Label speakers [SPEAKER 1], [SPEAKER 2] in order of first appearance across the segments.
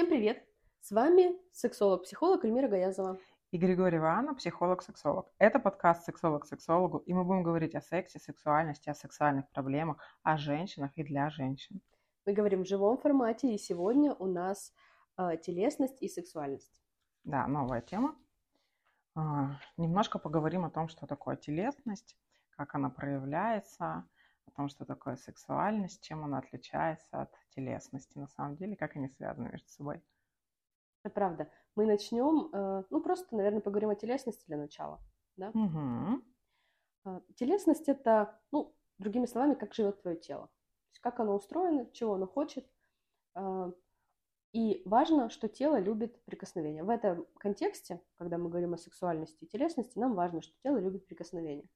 [SPEAKER 1] Всем привет! С вами сексолог-психолог Эльмира Гаязова.
[SPEAKER 2] И Григорий Иванов, психолог-сексолог. Это подкаст «Сексолог сексологу», и мы будем говорить о сексе, сексуальности, о сексуальных проблемах, о женщинах и для женщин.
[SPEAKER 1] Мы говорим в живом формате, и сегодня у нас э, телесность и сексуальность.
[SPEAKER 2] Да, новая тема. А, немножко поговорим о том, что такое телесность, как она проявляется, том, что такое сексуальность, чем она отличается от телесности на самом деле, как они связаны между собой.
[SPEAKER 1] Это правда. Мы начнем, э, ну просто, наверное, поговорим о телесности для начала. Да?
[SPEAKER 2] Угу.
[SPEAKER 1] Телесность это, ну, другими словами, как живет твое тело. То есть как оно устроено, чего оно хочет. А, и важно, что тело любит прикосновение. В этом контексте, когда мы говорим о сексуальности и телесности, нам важно, что тело любит прикосновение.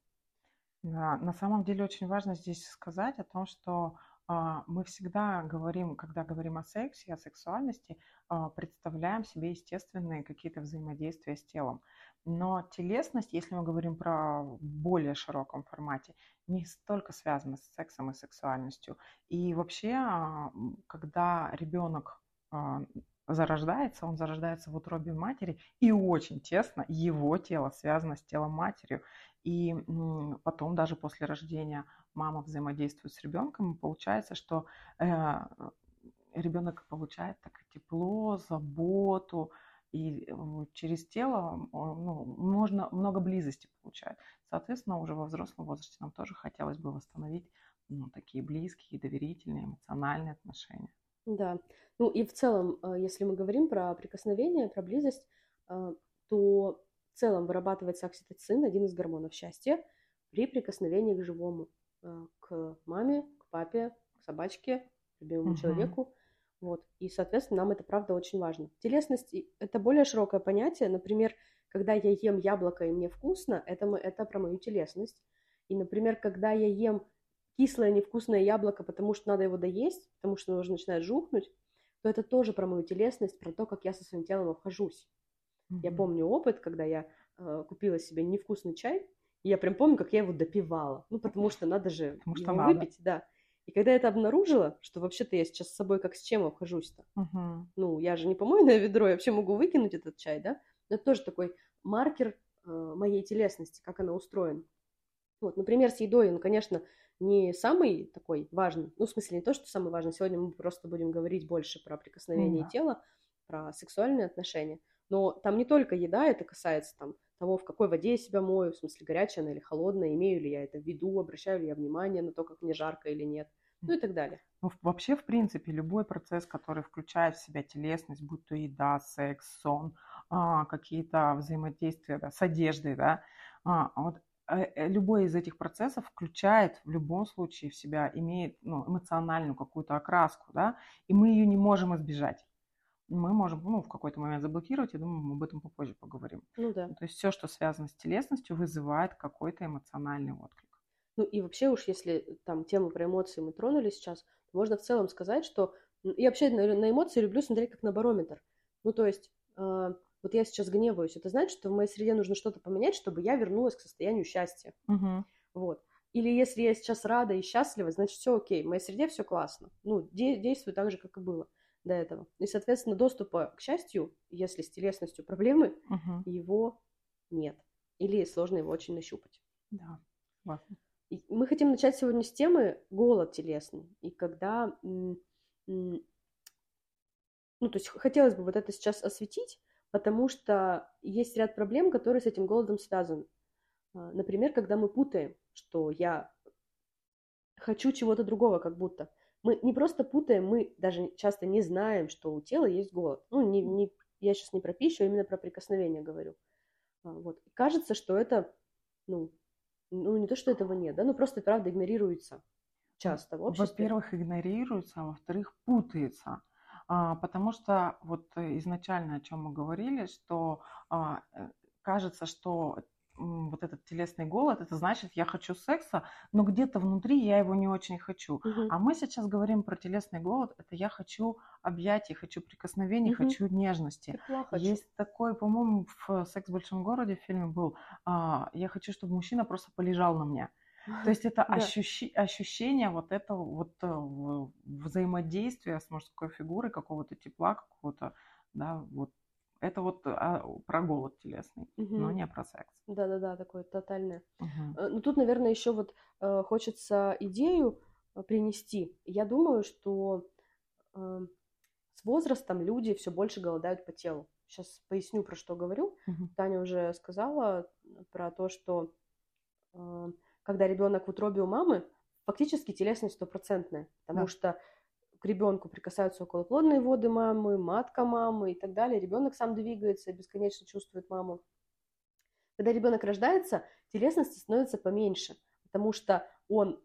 [SPEAKER 2] Да, на самом деле очень важно здесь сказать о том, что а, мы всегда говорим, когда говорим о сексе, о сексуальности, а, представляем себе естественные какие-то взаимодействия с телом. Но телесность, если мы говорим про более широком формате, не столько связана с сексом и сексуальностью. И вообще, а, когда ребенок зарождается, он зарождается в утробе матери, и очень тесно его тело связано с телом матерью. И потом даже после рождения мама взаимодействует с ребенком, и получается, что э, ребенок получает так тепло, заботу, и через тело ну, можно много близости получать. Соответственно, уже во взрослом возрасте нам тоже хотелось бы восстановить ну, такие близкие, доверительные, эмоциональные отношения.
[SPEAKER 1] Да. Ну и в целом, э, если мы говорим про прикосновение, про близость, э, то в целом вырабатывается окситоцин, один из гормонов счастья, при прикосновении к живому, э, к маме, к папе, к собачке, к любимому угу. человеку. Вот. И, соответственно, нам это правда очень важно. Телесность – это более широкое понятие. Например, когда я ем яблоко и мне вкусно, это, это про мою телесность. И, например, когда я ем кислое невкусное яблоко, потому что надо его доесть, потому что оно уже начинает жухнуть, то это тоже про мою телесность, про то, как я со своим телом обхожусь. Mm-hmm. Я помню опыт, когда я э, купила себе невкусный чай, и я прям помню, как я его допивала. Ну, потому что надо же потому его надо. выпить, да. И когда я это обнаружила, что вообще-то я сейчас с собой как с чем обхожусь-то.
[SPEAKER 2] Uh-huh.
[SPEAKER 1] Ну, я же не помойное ведро, я вообще могу выкинуть этот чай, да? Но это тоже такой маркер э, моей телесности, как она устроена. Вот, например, с едой, ну, конечно, не самый такой важный, ну, в смысле, не то, что самый важный, сегодня мы просто будем говорить больше про прикосновение mm-hmm. тела, про сексуальные отношения, но там не только еда, это касается там того, в какой воде я себя мою, в смысле, горячая она или холодная, имею ли я это в виду, обращаю ли я внимание на то, как мне жарко или нет, ну и так далее.
[SPEAKER 2] Ну, вообще, в принципе, любой процесс, который включает в себя телесность, будь то еда, секс, сон, а, какие-то взаимодействия да, с одеждой, да, а, вот Э, э, любой из этих процессов включает в любом случае в себя, имеет ну, эмоциональную какую-то окраску, да, и мы ее не можем избежать. Мы можем ну, в какой-то момент заблокировать, я думаю, мы об этом попозже поговорим.
[SPEAKER 1] Ну да.
[SPEAKER 2] То есть все, что связано с телесностью, вызывает какой-то эмоциональный отклик.
[SPEAKER 1] Ну и вообще уж если там тему про эмоции мы тронули сейчас, можно в целом сказать, что я вообще на, на эмоции люблю смотреть как на барометр. Ну то есть э, вот я сейчас гневаюсь, это значит, что в моей среде нужно что-то поменять, чтобы я вернулась к состоянию счастья.
[SPEAKER 2] Угу.
[SPEAKER 1] Вот. Или если я сейчас рада и счастлива, значит, все окей, в моей среде все классно. Ну, де- действую так же, как и было до этого. И, соответственно, доступа к счастью, если с телесностью проблемы,
[SPEAKER 2] угу.
[SPEAKER 1] его нет. Или сложно его очень нащупать.
[SPEAKER 2] Да, классно.
[SPEAKER 1] Мы хотим начать сегодня с темы голод телесный. И когда... ну, то есть хотелось бы вот это сейчас осветить, потому что есть ряд проблем, которые с этим голодом связаны. А, например, когда мы путаем, что я хочу чего-то другого, как будто. Мы не просто путаем, мы даже часто не знаем, что у тела есть голод. Ну, не, не, я сейчас не про пищу, а именно про прикосновение говорю. А, вот. кажется, что это, ну, ну, не то, что этого нет, да, но просто, правда, игнорируется часто в обществе.
[SPEAKER 2] Во-первых, игнорируется, а во-вторых, путается. А, потому что вот э, изначально о чем мы говорили, что а, э, кажется, что вот этот телесный голод, это значит, я хочу секса, но где-то внутри я его не очень хочу.
[SPEAKER 1] Угу.
[SPEAKER 2] А мы сейчас говорим про телесный голод, это я хочу объятий, хочу прикосновений, угу. хочу нежности.
[SPEAKER 1] Хочу.
[SPEAKER 2] Есть такой, по-моему, в «Секс в большом городе» в фильме был, а, я хочу, чтобы мужчина просто полежал на мне. То есть это ощущи, ощущение вот этого вот э, взаимодействия с мужской фигурой, какого-то тепла, какого-то, да, вот это вот а, про голод телесный, угу. но не про секс.
[SPEAKER 1] Да-да-да, такое тотальное. Угу. Ну тут, наверное, еще вот э, хочется идею э, принести. Я думаю, что э, с возрастом люди все больше голодают по телу. Сейчас поясню, про что говорю. Угу. Таня уже сказала про то, что э, когда ребенок в утробе у мамы, фактически телесность стопроцентная, потому да. что к ребенку прикасаются околоплодные воды мамы, матка мамы и так далее. Ребенок сам двигается, бесконечно чувствует маму. Когда ребенок рождается, телесности становится поменьше, потому что он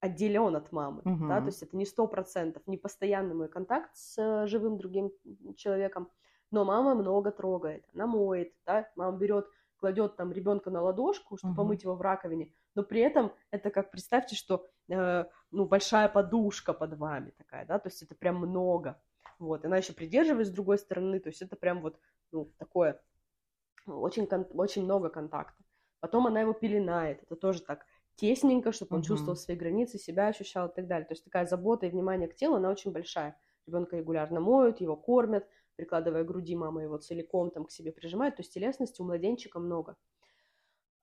[SPEAKER 1] отделен от мамы, угу. да, то есть это не сто процентов, не постоянный мой контакт с э, живым другим человеком, но мама много трогает, она моет, да, мама берет, кладет там ребенка на ладошку, чтобы угу. помыть его в раковине, но при этом это как представьте, что э, ну большая подушка под вами такая, да, то есть это прям много, вот, она еще придерживает с другой стороны, то есть это прям вот ну такое очень очень много контакта. Потом она его пеленает, это тоже так тесненько, чтобы он угу. чувствовал свои границы, себя ощущал и так далее. То есть такая забота и внимание к телу, она очень большая. Ребенка регулярно моют, его кормят, прикладывая к груди, мама его целиком там к себе прижимает. То есть телесности у младенчика много.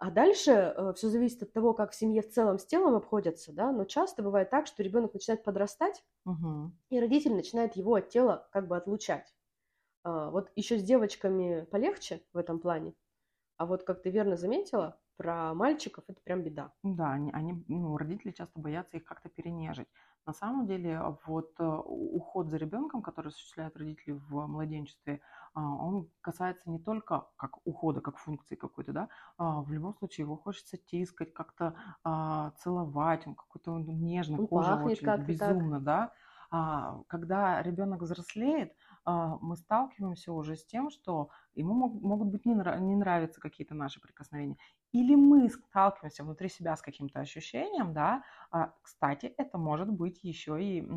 [SPEAKER 1] А дальше э, все зависит от того, как в семье в целом с телом обходятся, да, но часто бывает так, что ребенок начинает подрастать, угу. и родитель начинает его от тела как бы отлучать. А, вот еще с девочками полегче в этом плане, а вот как ты верно заметила, про мальчиков это прям беда.
[SPEAKER 2] Да, они, они ну, родители часто боятся их как-то перенежить. На самом деле, вот э, уход за ребенком, который осуществляют родители в младенчестве, а, он касается не только как ухода, как функции какой-то, да, а в любом случае его хочется тискать, как-то а, целовать, он какой-то нежный, он кожа очень безумно, так. да. А, когда ребенок взрослеет, а, мы сталкиваемся уже с тем, что ему могут быть не, нрав- не нравятся какие-то наши прикосновения. Или мы сталкиваемся внутри себя с каким-то ощущением, да. А, кстати, это может быть еще и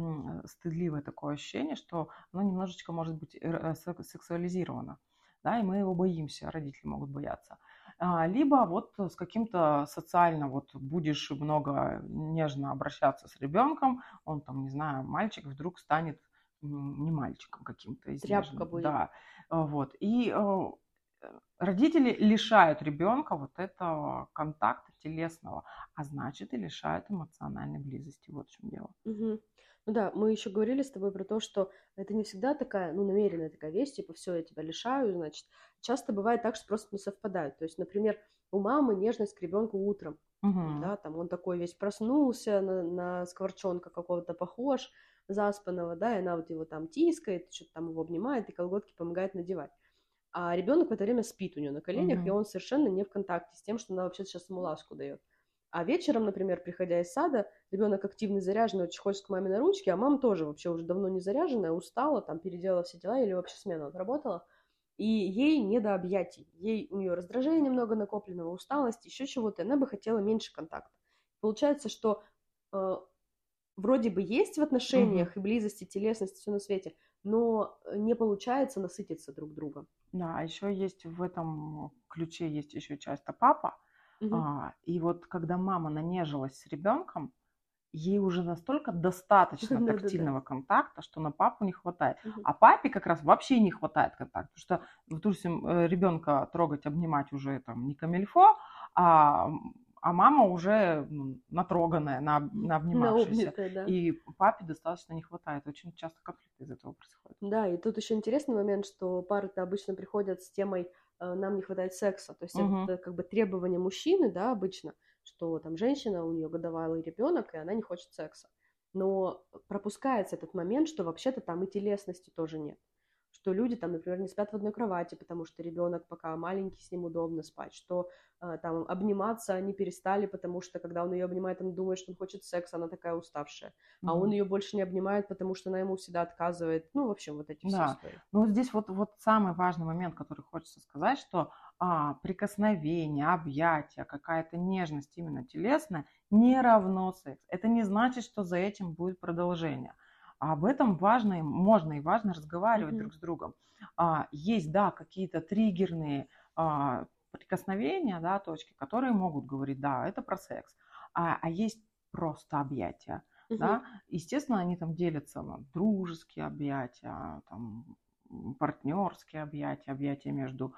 [SPEAKER 2] стыдливое такое ощущение, что оно немножечко может быть э, сексуализировано, да, и мы его боимся, родители могут бояться а, либо вот с каким-то социально вот будешь много нежно обращаться с ребенком, он там, не знаю, мальчик вдруг станет не мальчиком каким-то.
[SPEAKER 1] Тряпка будет.
[SPEAKER 2] Да, а, вот. И э, родители лишают ребенка вот этого контакта телесного, а значит и лишают эмоциональной близости. Вот в чем дело.
[SPEAKER 1] Угу. Ну да, мы еще говорили с тобой про то, что это не всегда такая, ну, намеренная такая вещь, типа, все, я тебя лишаю, значит. Часто бывает так, что просто не совпадают. То есть, например, у мамы нежность к ребенку утром, угу. да, там он такой весь проснулся, на, на скворчонка какого-то похож, заспанного, да, и она вот его там тискает, что-то там его обнимает и колготки помогает надевать. А ребенок в это время спит у нее на коленях, mm-hmm. и он совершенно не в контакте с тем, что она вообще сейчас ему ласку дает. А вечером, например, приходя из сада, ребенок активный, заряженный, очень хочет к маме на ручки, а мама тоже вообще уже давно не заряженная, устала, там переделала все дела или вообще смену отработала. И ей не до объятий. Ей у нее раздражение много накопленного, усталость, еще чего-то. Она бы хотела меньше контакта. Получается, что э, вроде бы есть в отношениях угу. и близости, телесности, все на свете, но не получается насытиться друг другом.
[SPEAKER 2] Да, а еще есть в этом ключе есть еще часто папа. Угу. А, и вот когда мама нанежилась с ребенком, ей уже настолько достаточно тактильного контакта, что на папу не хватает. А папе как раз вообще не хватает контакта, потому что, допустим, э, ребенка трогать, обнимать уже там не камельфо, а а мама уже ну, натроганная, на, на обнимавшаяся. да. И папе достаточно не хватает. Очень часто конфликты из этого происходят.
[SPEAKER 1] Да, и тут еще интересный момент, что пары-то обычно приходят с темой э, «нам не хватает секса». То есть угу. это как бы требование мужчины, да, обычно, что там женщина, у нее годовалый ребенок, и она не хочет секса. Но пропускается этот момент, что вообще-то там и телесности тоже нет что люди там, например, не спят в одной кровати, потому что ребенок пока маленький, с ним удобно спать, что э, там обниматься они перестали, потому что когда он ее обнимает, он думает, что он хочет секса, она такая уставшая, mm-hmm. а он ее больше не обнимает, потому что она ему всегда отказывает, ну, в общем, вот эти да. все истории.
[SPEAKER 2] Ну, вот здесь вот, вот самый важный момент, который хочется сказать, что а, прикосновение, объятие, какая-то нежность именно телесная не равно секс. Это не значит, что за этим будет продолжение. А об этом важно, можно и важно разговаривать mm-hmm. друг с другом. А, есть, да, какие-то триггерные а, прикосновения, да, точки, которые могут говорить, да, это про секс. а, а есть просто объятия. Угу. Да? Естественно, они там делятся на дружеские объятия, там, партнерские объятия, объятия между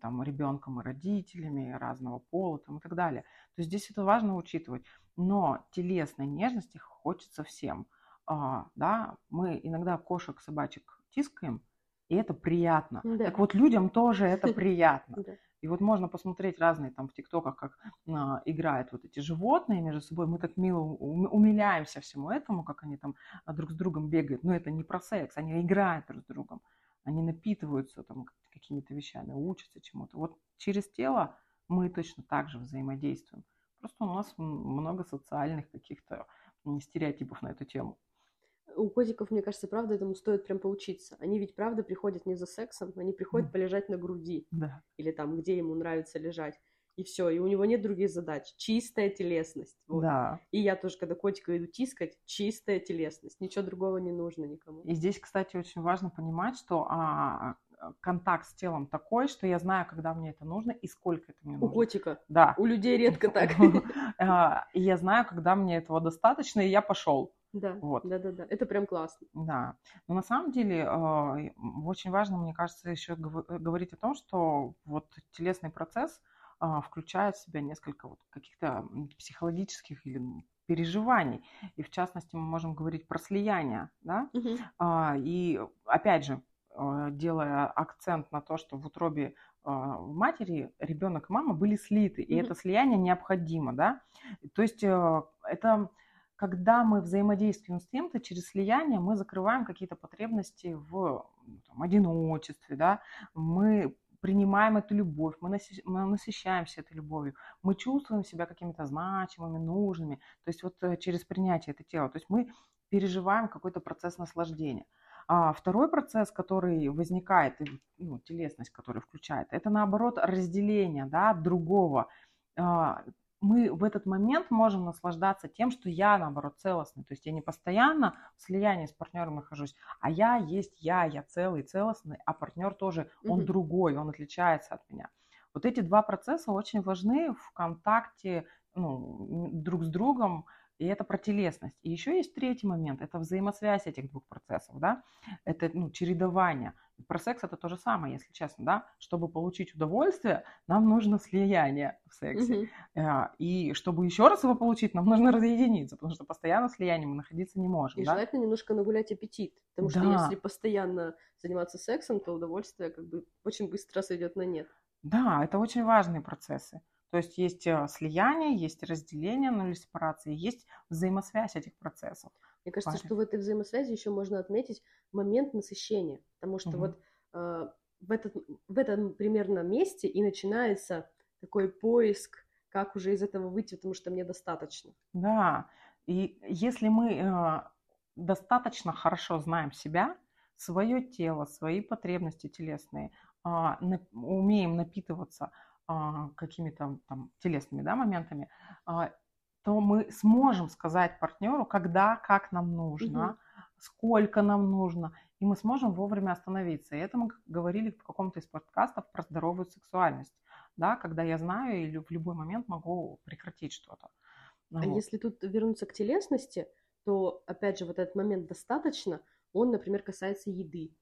[SPEAKER 2] там, ребенком и родителями разного пола там, и так далее. То есть здесь это важно учитывать. Но телесной нежности хочется всем. А, да? Мы иногда кошек, собачек тискаем, и это приятно. Да. Так вот, людям тоже это приятно. И вот можно посмотреть разные там в ТикТоках, как а, играют вот эти животные между собой. Мы так мило умиляемся всему этому, как они там а, друг с другом бегают. Но это не про секс, они играют друг с другом. Они напитываются там какими-то вещами, учатся чему-то. Вот через тело мы точно так же взаимодействуем. Просто у нас много социальных каких-то стереотипов на эту тему
[SPEAKER 1] у котиков, мне кажется, правда, этому стоит прям поучиться. Они ведь, правда, приходят не за сексом, они приходят полежать на груди.
[SPEAKER 2] Да.
[SPEAKER 1] Или там, где ему нравится лежать. И все, и у него нет других задач. Чистая телесность. Вот.
[SPEAKER 2] Да.
[SPEAKER 1] И я тоже, когда котика иду тискать, чистая телесность. Ничего другого не нужно никому.
[SPEAKER 2] И здесь, кстати, очень важно понимать, что а, контакт с телом такой, что я знаю, когда мне это нужно и сколько это мне нужно.
[SPEAKER 1] У котика?
[SPEAKER 2] Да.
[SPEAKER 1] У людей редко так.
[SPEAKER 2] А, я знаю, когда мне этого достаточно, и я пошел.
[SPEAKER 1] Да, вот. да, да, да. Это прям классно.
[SPEAKER 2] Да. Но на самом деле э, очень важно, мне кажется, еще э, говорить о том, что вот телесный процесс э, включает в себя несколько вот каких-то психологических или переживаний. И в частности мы можем говорить про слияние, да. Угу. А, и опять же, делая акцент на то, что в утробе в матери ребенок и мама были слиты, и mm это слияние необходимо, да. То есть это когда мы взаимодействуем с кем-то через слияние, мы закрываем какие-то потребности в там, одиночестве, да, мы принимаем эту любовь, мы, наси, мы насыщаемся этой любовью, мы чувствуем себя какими-то значимыми, нужными, то есть вот э, через принятие этого тела, то есть мы переживаем какой-то процесс наслаждения. А второй процесс, который возникает, ну, телесность, который включает, это наоборот разделение да, другого. Мы в этот момент можем наслаждаться тем, что я, наоборот, целостный. То есть я не постоянно в слиянии с партнером нахожусь, а я есть я, я целый, целостный, а партнер тоже, он mm-hmm. другой, он отличается от меня. Вот эти два процесса очень важны в контакте ну, друг с другом, и это про телесность. И еще есть третий момент, это взаимосвязь этих двух процессов, да, это ну, чередование. Про секс это то же самое, если честно, да. Чтобы получить удовольствие, нам нужно слияние в сексе. Угу. И чтобы еще раз его получить, нам нужно разъединиться, потому что постоянно в слиянии мы находиться не можем.
[SPEAKER 1] И да? желательно немножко нагулять аппетит, потому да. что если постоянно заниматься сексом, то удовольствие как бы очень быстро сойдет на нет.
[SPEAKER 2] Да, это очень важные процессы. То есть есть э, слияние, есть разделение, ну или сепарация, есть взаимосвязь этих процессов.
[SPEAKER 1] Мне кажется, Паре. что в этой взаимосвязи еще можно отметить момент насыщения, потому что угу. вот э, в, этот, в этом примерно месте и начинается такой поиск, как уже из этого выйти, потому что мне достаточно.
[SPEAKER 2] Да, и если мы э, достаточно хорошо знаем себя, свое тело, свои потребности телесные, э, на, умеем напитываться а, какими-то там телесными да, моментами, а, то мы сможем сказать партнеру, когда, как нам нужно, угу. сколько нам нужно, и мы сможем вовремя остановиться. И это мы говорили в каком-то из подкастов про здоровую сексуальность, да, когда я знаю или в любой момент могу прекратить что-то.
[SPEAKER 1] А вот. если тут вернуться к телесности, то опять же вот этот момент достаточно, он, например, касается еды.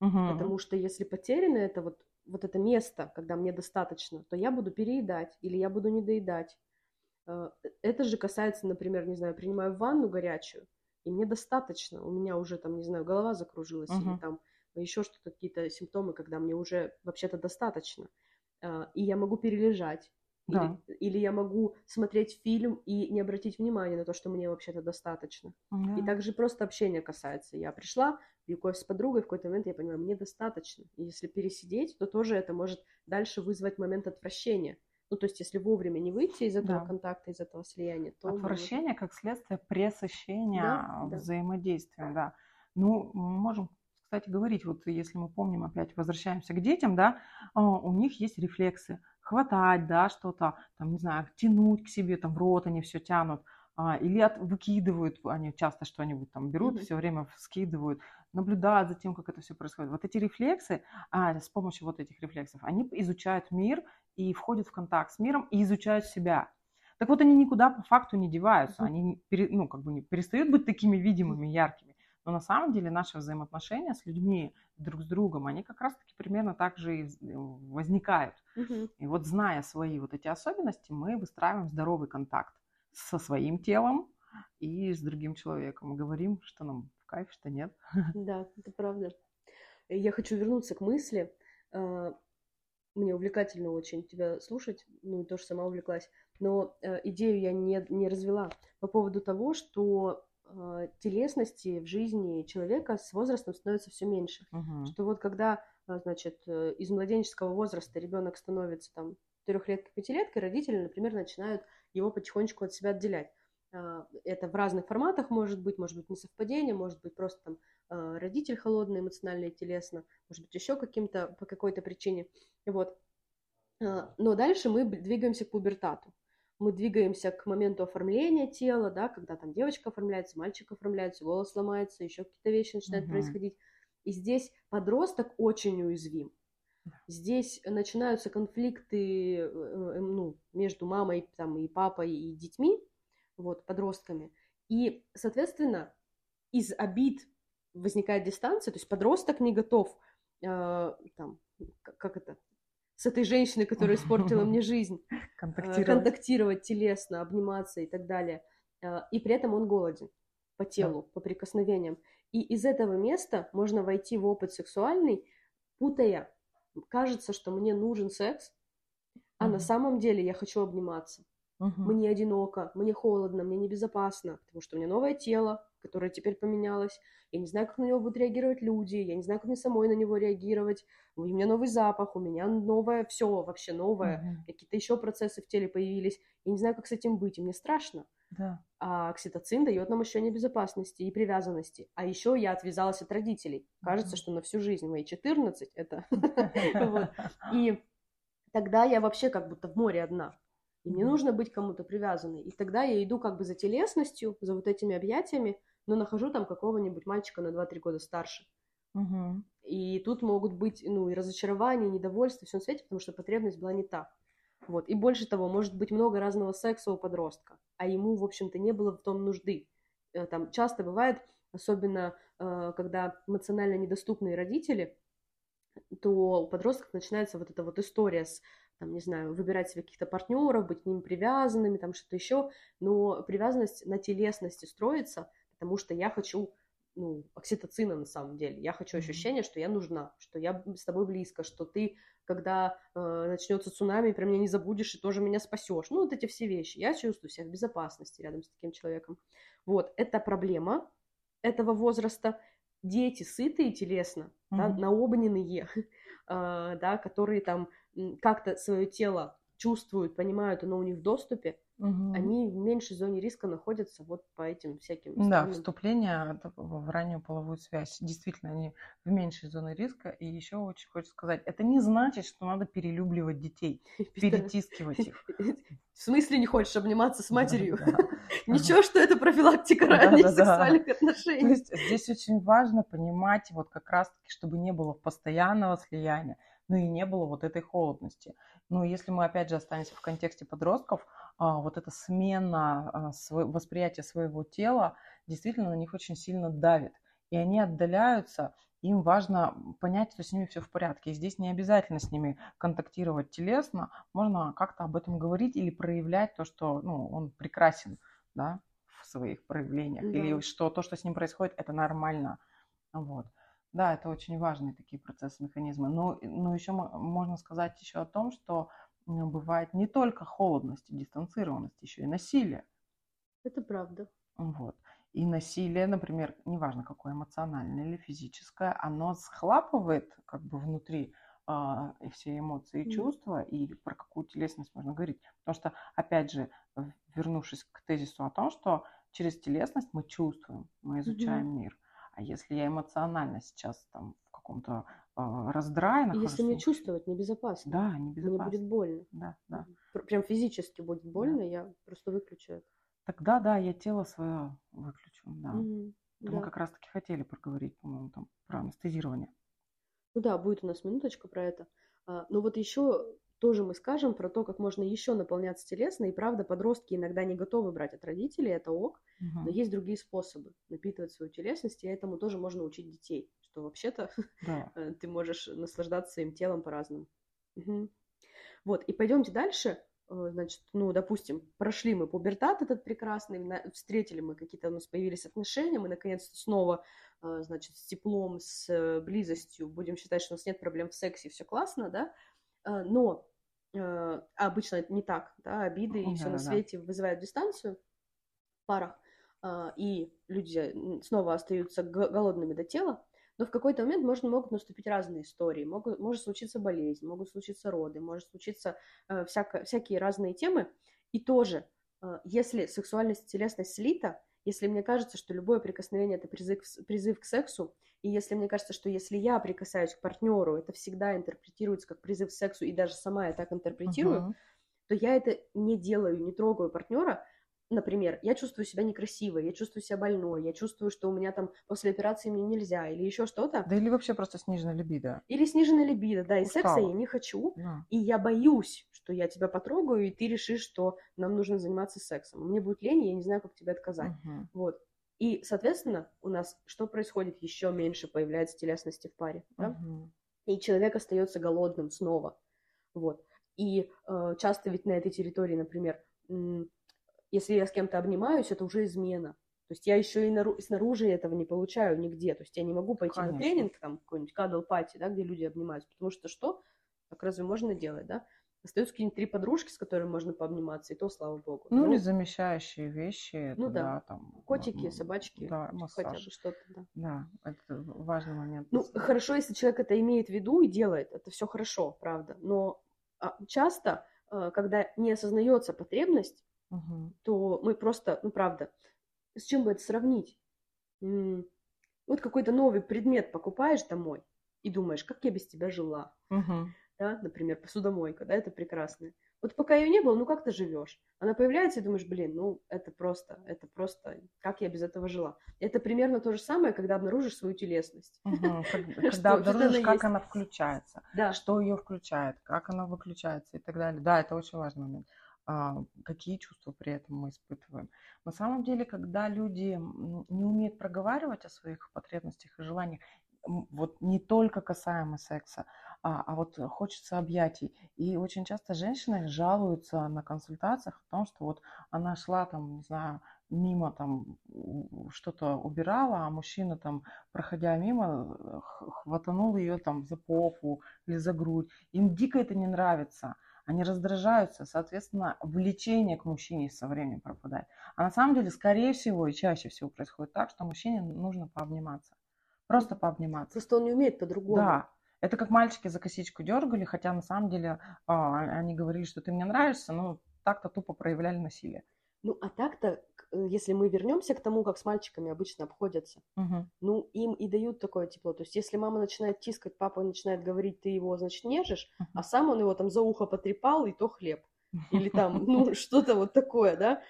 [SPEAKER 1] Угу. Потому что если потеряно это вот вот это место, когда мне достаточно, то я буду переедать или я буду недоедать. Э, это же касается, например, не знаю, принимаю ванну горячую, и мне достаточно, у меня уже там, не знаю, голова закружилась uh-huh. или там еще что-то, какие-то симптомы, когда мне уже вообще-то достаточно. Э, и я могу перележать. Да. Или, или я могу смотреть фильм и не обратить внимания на то, что мне вообще-то достаточно. Да. И также просто общение касается. Я пришла, пью кофе с подругой, в какой-то момент я понимаю, мне достаточно. И если пересидеть, то тоже это может дальше вызвать момент отвращения. Ну, то есть, если вовремя не выйти из этого да. контакта, из этого слияния, то...
[SPEAKER 2] Отвращение может... как следствие пресыщения да, взаимодействия, да. да. Ну, можем, кстати, говорить, вот если мы помним, опять возвращаемся к детям, да, а, у них есть рефлексы хватать, да, что-то, там, не знаю, тянуть к себе, там, в рот они все тянут, а, или от, выкидывают, они часто что-нибудь там берут, mm-hmm. все время скидывают, наблюдают за тем, как это все происходит. Вот эти рефлексы, а, с помощью вот этих рефлексов, они изучают мир и входят в контакт с миром и изучают себя. Так вот, они никуда по факту не деваются, они ну, как бы не перестают быть такими видимыми, яркими. Но на самом деле наши взаимоотношения с людьми, друг с другом, они как раз-таки примерно так же и э, возникают.
[SPEAKER 1] Угу.
[SPEAKER 2] И вот зная свои вот эти особенности, мы выстраиваем здоровый контакт со своим телом и с другим человеком. Мы говорим, что нам в кайф, что нет.
[SPEAKER 1] Да, это правда. Я хочу вернуться к мысли. А, мне увлекательно очень тебя слушать, ну и тоже сама увлеклась. Но э, идею я не, не развела по поводу того, что телесности в жизни человека с возрастом становится все меньше.
[SPEAKER 2] Угу.
[SPEAKER 1] Что вот когда, а, значит, э, из младенческого возраста ребенок становится там трехлеткой, пятилеткой, родители, например, начинают его потихонечку от себя отделять. А, это в разных форматах может быть, может быть несовпадение, может быть просто там а, родитель холодный, эмоционально и телесно, может быть еще каким-то, по какой-то причине. Вот. Но дальше мы двигаемся к пубертату мы двигаемся к моменту оформления тела, да, когда там девочка оформляется, мальчик оформляется, голос ломается, еще какие-то вещи начинают угу. происходить. И здесь подросток очень уязвим. Здесь начинаются конфликты э, э, ну, между мамой там, и папой и детьми, вот, подростками. И, соответственно, из обид возникает дистанция, то есть подросток не готов э, там, как это, с этой женщиной, которая испортила мне жизнь, контактировать. контактировать телесно, обниматься и так далее. А, и при этом он голоден по телу, да. по прикосновениям. И из этого места можно войти в опыт сексуальный, путая. Кажется, что мне нужен секс, а угу. на самом деле я хочу обниматься.
[SPEAKER 2] Угу.
[SPEAKER 1] Мне одиноко, мне холодно, мне небезопасно, потому что у меня новое тело, которое теперь поменялось. Я не знаю, как на него будут реагировать люди, я не знаю, как мне самой на него реагировать. У меня новый запах, у меня новое все, вообще новое. Mm-hmm. Какие-то еще процессы в теле появились. Я не знаю, как с этим быть, и мне страшно.
[SPEAKER 2] Да.
[SPEAKER 1] А окситоцин дает нам ощущение безопасности и привязанности. А еще я отвязалась от родителей. Кажется, mm-hmm. что на всю жизнь мои 14 это. И тогда я вообще как будто в море одна. И мне нужно быть кому-то привязанной. И тогда я иду как бы за телесностью, за вот этими объятиями, но нахожу там какого-нибудь мальчика на 2-3 года старше.
[SPEAKER 2] Угу.
[SPEAKER 1] И тут могут быть, ну, и разочарование, и недовольство, все на свете, потому что потребность была не та. Вот. И больше того, может быть много разного секса у подростка, а ему, в общем-то, не было в том нужды. Э, там часто бывает, особенно э, когда эмоционально недоступные родители, то у подростков начинается вот эта вот история с, там, не знаю, выбирать себе каких-то партнеров, быть к ним привязанными, там что-то еще, но привязанность на телесности строится, потому что я хочу ну, окситоцина на самом деле. Я хочу ощущение, что я нужна, что я с тобой близко, что ты, когда э, начнется цунами, про меня не забудешь и тоже меня спасешь. Ну, вот эти все вещи. Я чувствую себя в безопасности рядом с таким человеком. Вот, это проблема этого возраста. Дети сытые телесно, mm-hmm. да, наобненные, э, да, которые там как-то свое тело чувствуют, понимают, оно у них в доступе,
[SPEAKER 2] угу.
[SPEAKER 1] они в меньшей зоне риска находятся вот по этим всяким...
[SPEAKER 2] Да, странным... вступление в раннюю половую связь. Действительно, они в меньшей зоне риска. И еще очень хочется сказать, это не значит, что надо перелюбливать детей, перетискивать их.
[SPEAKER 1] В смысле не хочешь обниматься с матерью? Ничего, что это профилактика ранних сексуальных отношений. То
[SPEAKER 2] есть здесь очень важно понимать вот как раз-таки, чтобы не было постоянного слияния, но и не было вот этой холодности. Ну, если мы опять же останемся в контексте подростков, вот эта смена а, восприятия своего тела действительно на них очень сильно давит. И они отдаляются, им важно понять, что с ними все в порядке. И здесь не обязательно с ними контактировать телесно, можно как-то об этом говорить или проявлять то, что ну, он прекрасен да, в своих проявлениях, да. или что то, что с ним происходит, это нормально. Вот. Да, это очень важные такие процессы, механизмы. Но, но еще можно сказать еще о том, что бывает не только холодность и дистанцированность, еще и насилие.
[SPEAKER 1] Это правда.
[SPEAKER 2] Вот. И насилие, например, неважно какое, эмоциональное или физическое, оно схлапывает как бы внутри э, все эмоции и чувства, mm. и про какую телесность можно говорить. Потому что, опять же, вернувшись к тезису о том, что через телесность мы чувствуем, мы изучаем mm-hmm. мир. А если я эмоционально сейчас там в каком-то э, раздрае
[SPEAKER 1] нахожусь... Если мне чувствовать небезопасно.
[SPEAKER 2] Да, небезопасно.
[SPEAKER 1] Мне будет больно.
[SPEAKER 2] Да, да.
[SPEAKER 1] Прям физически будет больно, да. я просто выключу это.
[SPEAKER 2] Тогда, да, я тело свое выключу, да. Это да. Мы как раз-таки хотели проговорить, по-моему, там про анестезирование.
[SPEAKER 1] Ну да, будет у нас минуточка про это. А, но вот еще тоже мы скажем про то, как можно еще наполняться телесно. И правда, подростки иногда не готовы брать от родителей, это ок, угу. но есть другие способы напитывать свою телесность, и этому тоже можно учить детей, что вообще-то да. ты можешь наслаждаться своим телом по-разному. Угу. Вот, и пойдемте дальше. Э, значит, ну, допустим, прошли мы пубертат этот прекрасный, встретили мы какие-то, у нас появились отношения, мы, наконец, снова, э, значит, с теплом, с э, близостью будем считать, что у нас нет проблем в сексе, все классно, да, но обычно это не так, да, обиды и все да, на свете вызывают дистанцию в парах, и люди снова остаются голодными до тела, но в какой-то момент можно, могут наступить разные истории. Могут, может случиться болезнь, могут случиться роды, может случиться э, всяко, всякие разные темы. И тоже, э, если сексуальность и телесность слита, если мне кажется, что любое прикосновение это призыв, призыв к сексу, и если мне кажется, что если я прикасаюсь к партнеру, это всегда интерпретируется как призыв к сексу, и даже сама я так интерпретирую, uh-huh. то я это не делаю, не трогаю партнера, например, я чувствую себя некрасивой, я чувствую себя больной, я чувствую, что у меня там после операции мне нельзя, или еще что-то.
[SPEAKER 2] Да или вообще просто сниженная либидо.
[SPEAKER 1] Или сниженная либидо, да, и Устала. секса я не хочу, да. и я боюсь, что я тебя потрогаю, и ты решишь, что нам нужно заниматься сексом. Мне будет лень, и я не знаю, как тебе отказать. Угу. Вот. И, соответственно, у нас что происходит? Еще меньше появляется телесности в паре, да? Угу. И человек остается голодным снова. Вот. И э, часто ведь на этой территории, например, если я с кем-то обнимаюсь, это уже измена. То есть я еще и нару- снаружи этого не получаю нигде. То есть я не могу пойти Конечно. на тренинг, там, какой-нибудь кадл пати, да, где люди обнимаются. Потому что что? Так разве можно делать, да? Остаются какие-нибудь три подружки, с которыми можно пообниматься, и то, слава богу.
[SPEAKER 2] Ну, ну или замещающие вещи.
[SPEAKER 1] Ну да, да там, котики, ну, собачки, да, массаж. хотя бы что-то. Да.
[SPEAKER 2] да, это важный момент.
[SPEAKER 1] Ну, хорошо, если человек это имеет в виду и делает, это все хорошо, правда. Но а, часто, э, когда не осознается потребность, угу. то мы просто, ну правда, с чем бы это сравнить? Вот какой-то новый предмет покупаешь домой и думаешь, как я без тебя жила. Угу. Да, например, посудомойка, да, это прекрасно. Вот пока ее не было, ну как ты живешь? Она появляется и думаешь, блин, ну это просто, это просто, как я без этого жила? Это примерно то же самое, когда обнаружишь свою телесность.
[SPEAKER 2] Когда обнаружишь, как она включается, что ее включает, как она выключается и так далее. Да, это очень важный момент. А, какие чувства при этом мы испытываем. На самом деле, когда люди не умеют проговаривать о своих потребностях и желаниях, вот не только касаемо секса, а, а вот хочется объятий. И очень часто женщины жалуются на консультациях о том, что вот она шла там, не знаю, мимо там что-то убирала, а мужчина там, проходя мимо, хватанул ее там за попу или за грудь. Им дико это не нравится они раздражаются, соответственно, влечение к мужчине со временем пропадает. А на самом деле, скорее всего и чаще всего происходит так, что мужчине нужно пообниматься. Просто пообниматься.
[SPEAKER 1] Просто он не умеет по-другому.
[SPEAKER 2] Да. Это как мальчики за косичку дергали, хотя на самом деле а, они говорили, что ты мне нравишься, но так-то тупо проявляли насилие.
[SPEAKER 1] Ну, а так-то если мы вернемся к тому, как с мальчиками обычно обходятся, угу. ну, им и дают такое тепло. То есть, если мама начинает тискать, папа начинает говорить, ты его, значит, нежишь, угу. а сам он его там за ухо потрепал, и то хлеб. Или там, ну, что-то вот такое, да,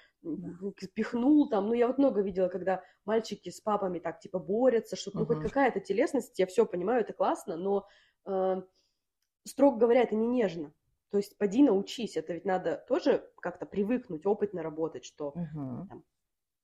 [SPEAKER 1] пихнул там. Ну, я вот много видела, когда мальчики с папами так, типа, борются, что ну, хоть какая-то телесность, я все понимаю, это классно, но, э, строго говоря, это не нежно. То есть поди научись, это ведь надо тоже как-то привыкнуть, опытно работать, что угу. там,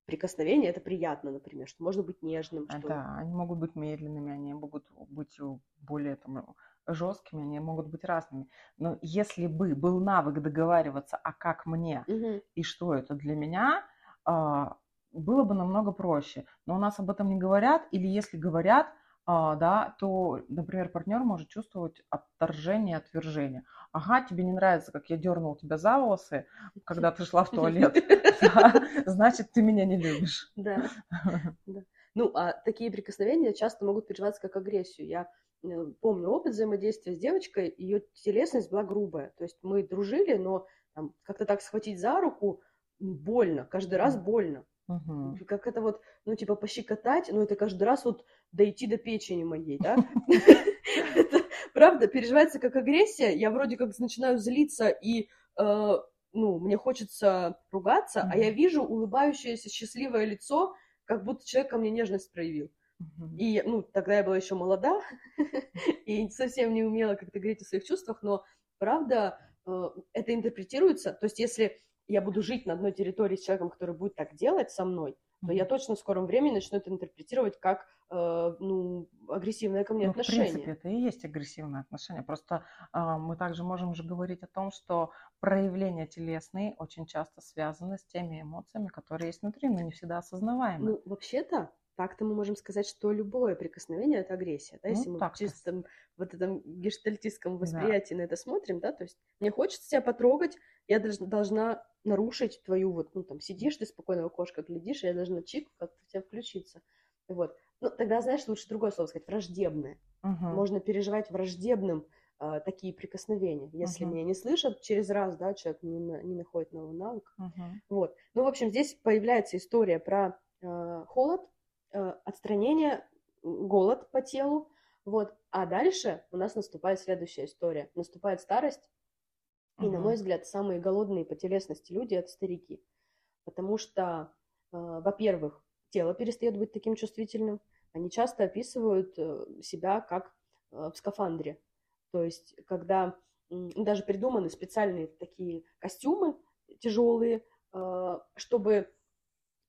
[SPEAKER 1] прикосновение это приятно, например, что можно быть нежным. Что...
[SPEAKER 2] Да, они могут быть медленными, они могут быть более там, жесткими, они могут быть разными. Но если бы был навык договариваться, а как мне угу. и что это для меня, а, было бы намного проще. Но у нас об этом не говорят, или если говорят, а, да, то, например, партнер может чувствовать отторжение, отвержение. Ага, тебе не нравится, как я дернул тебя за волосы, когда ты шла в туалет. Значит, ты меня не любишь.
[SPEAKER 1] Да. Ну, а такие прикосновения часто могут переживаться как агрессию. Я э, помню опыт взаимодействия с девочкой, ее телесность была грубая. То есть мы дружили, но как-то так схватить за руку больно, каждый раз больно. Угу. Как это вот, ну, типа, пощекотать, ну, это каждый раз вот дойти до печени моей, да? Это, правда, переживается как агрессия. Я вроде как начинаю злиться и, э, ну, мне хочется ругаться, а я вижу улыбающееся счастливое лицо, как будто человек ко мне нежность проявил. И, ну, тогда я была еще молода и совсем не умела как-то говорить о своих чувствах, но, правда, э, это интерпретируется, то есть если я буду жить на одной территории с человеком, который будет так делать со мной, то я точно в скором времени начну это интерпретировать как э, ну, агрессивное ко мне
[SPEAKER 2] ну,
[SPEAKER 1] отношение.
[SPEAKER 2] В принципе, это и есть агрессивное отношение. Просто э, мы также можем же говорить о том, что проявления телесные очень часто связаны с теми эмоциями, которые есть внутри, но не всегда осознаваемы.
[SPEAKER 1] Ну, вообще-то, так-то мы можем сказать, что любое прикосновение это агрессия, да, если ну, мы в чистом вот этом гештальтистском восприятии да. на это смотрим, да, то есть мне хочется тебя потрогать, я должна нарушить твою вот, ну там сидишь ты спокойно в окошко глядишь, и я должна чик как-то в тебя включиться, вот. Ну тогда знаешь лучше другое слово сказать, враждебное. Угу. Можно переживать враждебным э, такие прикосновения, если угу. меня не слышат через раз, да, человек не, не находит новый навык, угу. вот. Ну в общем здесь появляется история про э, холод отстранение, голод по телу, вот. А дальше у нас наступает следующая история. Наступает старость, и, на мой взгляд, самые голодные по телесности люди – это старики. Потому что, э, во-первых, тело перестает быть таким чувствительным. Они часто описывают э, себя как в скафандре. То есть, когда даже придуманы специальные такие костюмы тяжелые, чтобы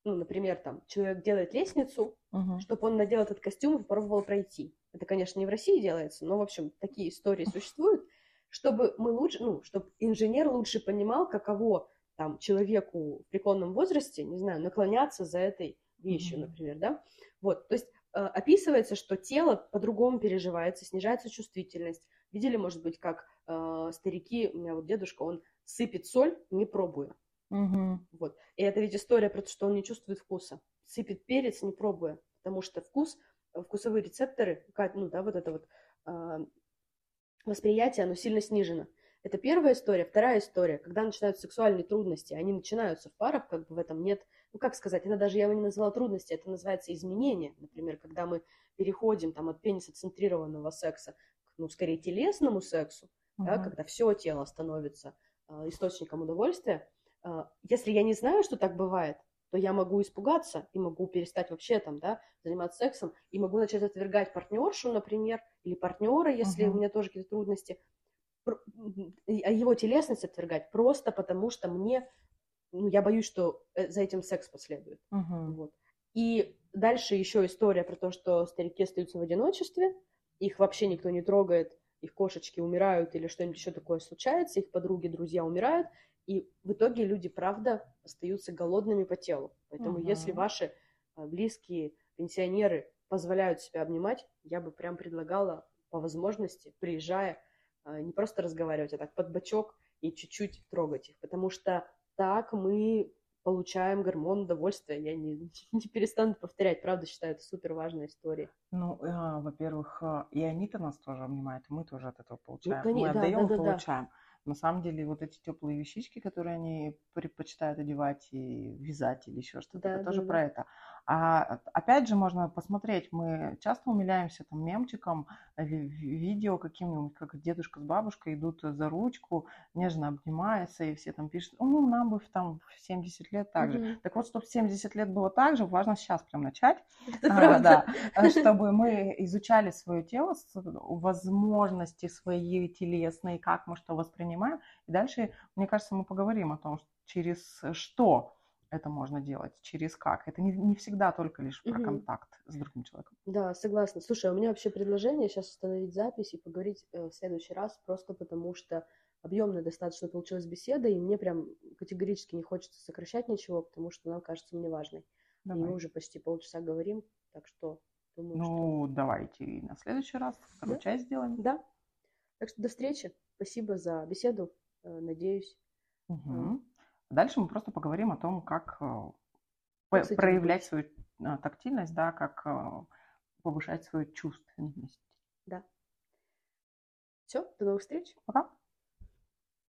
[SPEAKER 1] ну, например, там, человек делает лестницу, uh-huh. чтобы он надел этот костюм и попробовал пройти. Это, конечно, не в России делается, но, в общем, такие истории существуют, чтобы мы лучше, ну, чтобы инженер лучше понимал, каково там человеку в преклонном возрасте, не знаю, наклоняться за этой вещью, uh-huh. например, да. Вот, то есть э, описывается, что тело по-другому переживается, снижается чувствительность. Видели, может быть, как э, старики, у меня вот дедушка, он сыпет соль, не пробуя. Угу. Вот. И это ведь история про то, что он не чувствует вкуса. Сыпет перец, не пробуя. Потому что вкус, э, вкусовые рецепторы, ну да, вот это вот э, восприятие, оно сильно снижено. Это первая история. Вторая история, когда начинаются сексуальные трудности, они начинаются в парах, как бы в этом нет, ну как сказать, это даже я его не назвала трудности, это называется изменение. Например, когда мы переходим там от пенисоцентрированного секса к, ну, скорее телесному сексу, uh-huh. да, когда все тело становится э, источником удовольствия, а, если я не знаю, что так бывает, то я могу испугаться и могу перестать вообще там, да, заниматься сексом, и могу начать отвергать партнершу, например, или партнера, если uh-huh. у меня тоже какие-то трудности, а его телесность отвергать просто потому, что мне, ну, я боюсь, что э, за этим секс последует. Uh-huh. Вот. И дальше еще история про то, что старики остаются в одиночестве, их вообще никто не трогает, их кошечки умирают или что-нибудь еще такое случается, их подруги, друзья умирают, и в итоге люди, правда, остаются голодными по телу. Поэтому угу. если ваши а, близкие пенсионеры позволяют себя обнимать, я бы прям предлагала по возможности, приезжая, а, не просто разговаривать, а так под бочок и чуть-чуть трогать их. Потому что так мы получаем гормон удовольствия. Я не, не перестану повторять, правда считаю, это супер важная история.
[SPEAKER 2] Ну, э, во-первых, и они-то нас тоже обнимают, и мы тоже от этого получаем. Ну, мы да, отдаем да, да, получаем. Да. На самом деле вот эти теплые вещички, которые они предпочитают одевать и вязать или еще что-то, да, это да, тоже да. про это. А опять же можно посмотреть, мы часто умиляемся там мемчиком, э, видео каким-нибудь, как дедушка с бабушкой идут за ручку, нежно обнимаются, и все там пишут, ну, нам бы там в 70 лет так же. Mm-hmm. Так вот, чтобы в 70 лет было так же, важно сейчас прям начать, а, да, э, чтобы мы изучали свое тело, возможности свои телесные, как мы что воспринимаем, и дальше, мне кажется, мы поговорим о том, через что это можно делать, через как. Это не, не всегда только лишь про угу. контакт с другим человеком.
[SPEAKER 1] Да, согласна. Слушай, а у меня вообще предложение сейчас остановить запись и поговорить э, в следующий раз, просто потому что объемная достаточно получилась беседа, и мне прям категорически не хочется сокращать ничего, потому что она кажется мне важной. Давай. И мы уже почти полчаса говорим, так что
[SPEAKER 2] думаю, Ну, что... давайте и на следующий раз вторую да? часть сделаем.
[SPEAKER 1] Да. Так что до встречи. Спасибо за беседу. Э, надеюсь.
[SPEAKER 2] Угу. Дальше мы просто поговорим о том, как э, Кстати, проявлять свою э, тактильность, да, как э, повышать свою чувственность.
[SPEAKER 1] Да. Все, до новых встреч.
[SPEAKER 2] Пока.